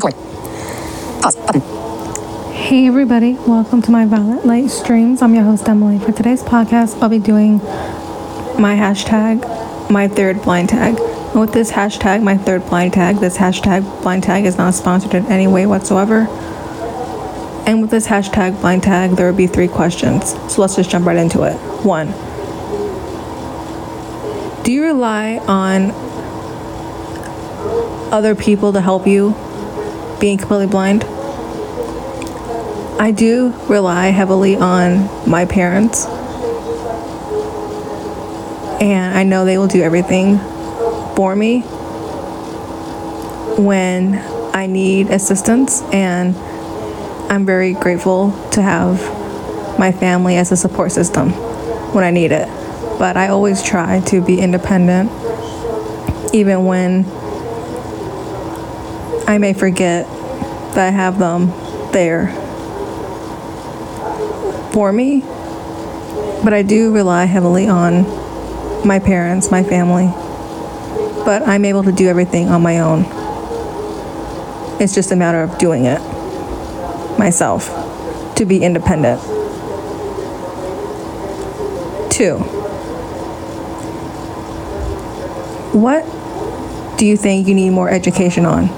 Record. Pause. Button. Hey everybody, welcome to my Violet Light streams. I'm your host Emily. For today's podcast, I'll be doing my hashtag, my third blind tag. And with this hashtag, my third blind tag, this hashtag blind tag is not sponsored in any way whatsoever. And with this hashtag blind tag, there will be three questions. So let's just jump right into it. One, do you rely on other people to help you being completely blind? I do rely heavily on my parents. And I know they will do everything for me when I need assistance. And I'm very grateful to have my family as a support system when I need it. But I always try to be independent, even when I may forget that I have them there for me, but I do rely heavily on my parents, my family. But I'm able to do everything on my own. It's just a matter of doing it myself to be independent. Two, what do you think you need more education on?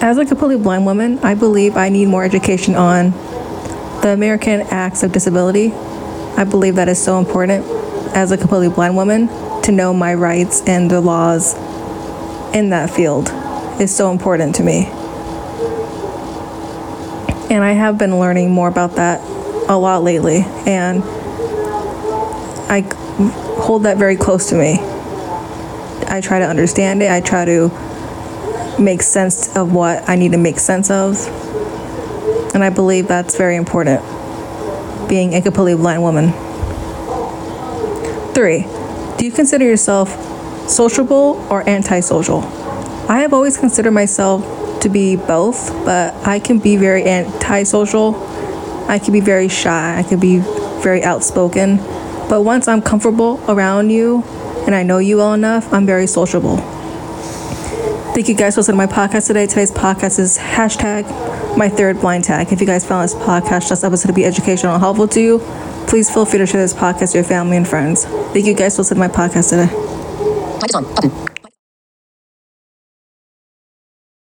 As a completely blind woman, I believe I need more education on the American Acts of Disability. I believe that is so important as a completely blind woman to know my rights and the laws in that field is so important to me. And I have been learning more about that a lot lately, and I hold that very close to me. I try to understand it, I try to make sense of what I need to make sense of. And I believe that's very important, being a completely blind woman. Three, do you consider yourself sociable or antisocial? I have always considered myself to be both, but I can be very antisocial. I can be very shy. I can be very outspoken. But once I'm comfortable around you and I know you well enough, I'm very sociable. Thank you guys for listening to my podcast today. Today's podcast is hashtag my third blind tag. If you guys found this podcast, this episode to be educational and helpful to you, please feel free to share this podcast to your family and friends. Thank you guys for listening to my podcast today.